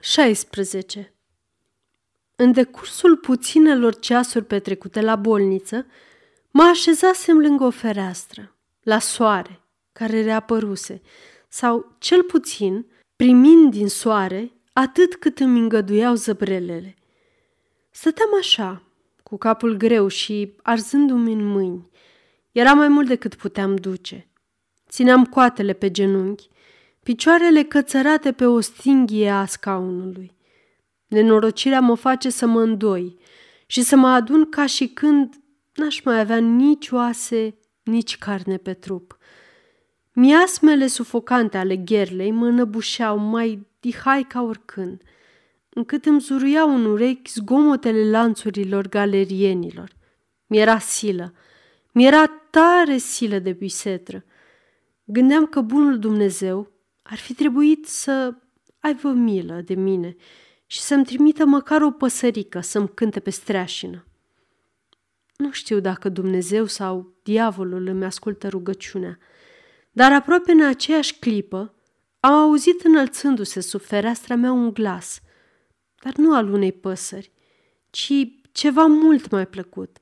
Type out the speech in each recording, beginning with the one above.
16. În decursul puținelor ceasuri petrecute la bolniță, mă așezasem lângă o fereastră, la soare, care reapăruse, sau, cel puțin, primind din soare atât cât îmi îngăduiau zăbrelele. Stăteam așa, cu capul greu și arzându-mi în mâini. Era mai mult decât puteam duce. Țineam coatele pe genunchi, picioarele cățărate pe o stinghie a scaunului. Nenorocirea mă face să mă îndoi și să mă adun ca și când n-aș mai avea nici oase, nici carne pe trup. Miasmele sufocante ale gherlei mă năbușeau mai dihai ca oricând, încât îmi zuruiau în urechi zgomotele lanțurilor galerienilor. Mi-era silă, mi-era tare silă de bisetră. Gândeam că bunul Dumnezeu ar fi trebuit să aibă milă de mine și să-mi trimită măcar o păsărică să-mi cânte pe streașină. Nu știu dacă Dumnezeu sau diavolul îmi ascultă rugăciunea, dar aproape în aceeași clipă am auzit înălțându-se sub fereastra mea un glas, dar nu al unei păsări, ci ceva mult mai plăcut.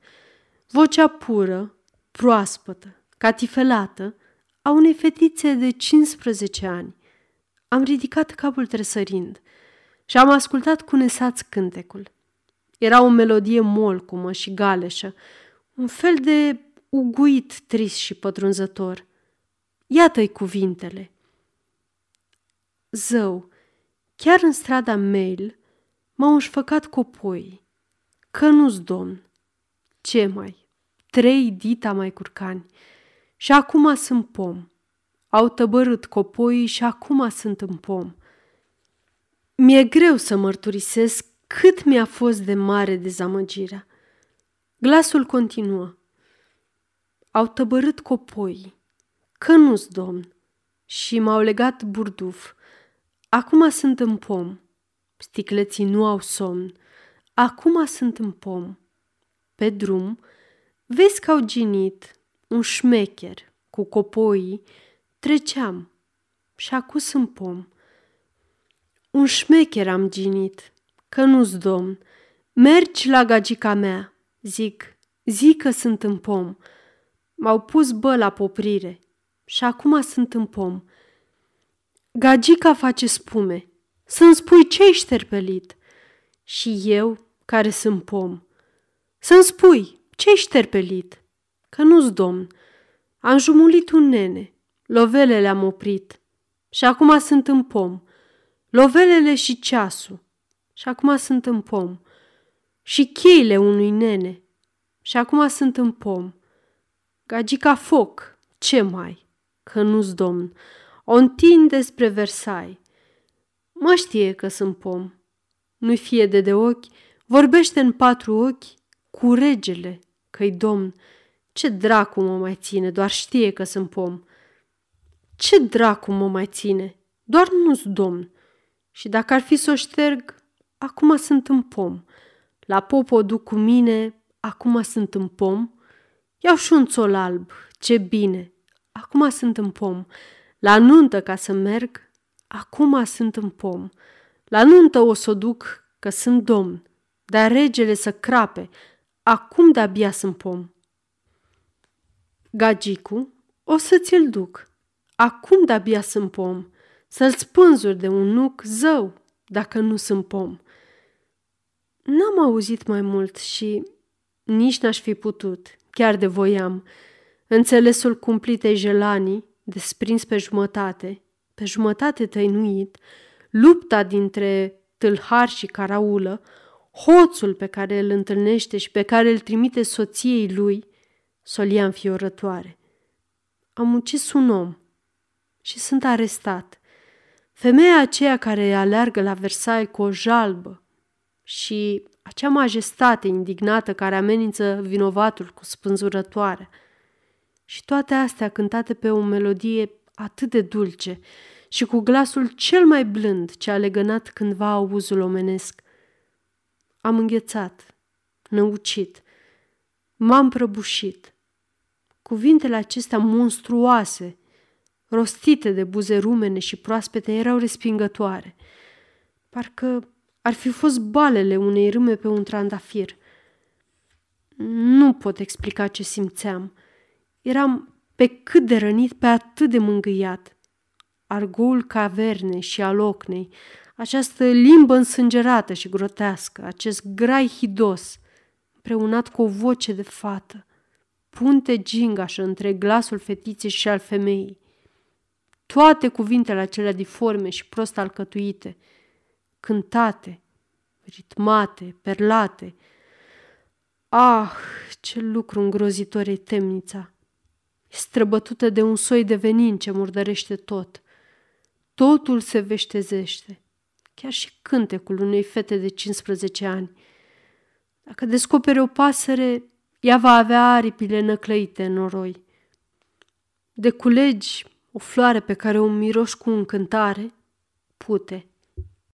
Vocea pură, proaspătă, catifelată, a unei fetițe de 15 ani. Am ridicat capul tresărind și am ascultat cu nesați cântecul. Era o melodie molcumă și galeșă, un fel de uguit trist și pătrunzător. Iată-i cuvintele. Zău, chiar în strada Mail m-au înșfăcat copoi, că nu-s domn. Ce mai? Trei dita mai curcani și acum sunt pom. Au tăbărât copoii și acum sunt în pom. Mi-e greu să mărturisesc cât mi-a fost de mare dezamăgirea. Glasul continuă. Au tăbărât copoii, că nu-s domn, și m-au legat burduf. Acum sunt în pom. Sticleții nu au somn. Acum sunt în pom. Pe drum, vezi că au ginit un șmecher cu copoii, treceam și acus în pom. Un șmecher am ginit, că nu-s domn. Mergi la gagica mea, zic, zic că sunt în pom. M-au pus bă la poprire și acum sunt în pom. Gagica face spume, să-mi spui ce-i șterpelit. Și eu, care sunt pom, să-mi spui ce-i șterpelit, că nu-s domn. Am jumulit un nene, lovelele am oprit și acum sunt în pom. Lovelele și ceasul și acum sunt în pom. Și cheile unui nene și acum sunt în pom. Gagica foc, ce mai, că nu-s domn, o întinde spre Versailles. Mă știe că sunt pom. Nu-i fie de de ochi, vorbește în patru ochi cu regele, că-i domn. Ce dracu mă mai ține, doar știe că sunt pom. Ce dracu mă mai ține, doar nu-s domn. Și dacă ar fi să o șterg, acum sunt în pom. La pop o duc cu mine, acum sunt în pom. Iau și un țol alb, ce bine, acum sunt în pom. La nuntă ca să merg, acum sunt în pom. La nuntă o să o duc, că sunt domn, dar regele să crape, acum de-abia sunt pom. Gagicu, o să ți-l duc, acum de-abia sunt pom, să-l spânzuri de un nuc zău, dacă nu sunt pom. N-am auzit mai mult și nici n-aș fi putut, chiar de voiam. Înțelesul cumplitei jelanii, desprins pe jumătate, pe jumătate tăinuit, lupta dintre tâlhar și caraulă, hoțul pe care îl întâlnește și pe care îl trimite soției lui, solia înfiorătoare. Am ucis un om și sunt arestat. Femeia aceea care aleargă la Versailles cu o jalbă și acea majestate indignată care amenință vinovatul cu spânzurătoarea. Și toate astea cântate pe o melodie atât de dulce și cu glasul cel mai blând ce a legănat cândva auzul omenesc. Am înghețat, năucit, m-am prăbușit. Cuvintele acestea monstruoase, rostite de buze rumene și proaspete, erau respingătoare – parcă ar fi fost balele unei râme pe un trandafir. Nu pot explica ce simțeam. Eram pe cât de rănit, pe atât de mângâiat. Argoul cavernei și al ocnei, această limbă însângerată și grotească, acest grai hidos, împreunat cu o voce de fată, punte gingașă între glasul fetiței și al femeii. Toate cuvintele acelea diforme și prost alcătuite, cântate, ritmate, perlate. Ah, ce lucru îngrozitor e temnița! E străbătută de un soi de venin ce murdărește tot. Totul se veștezește, chiar și cântecul unei fete de 15 ani. Dacă descopere o pasăre, ea va avea aripile năclăite în noroi. De culegi o floare pe care o miroși cu încântare, pute.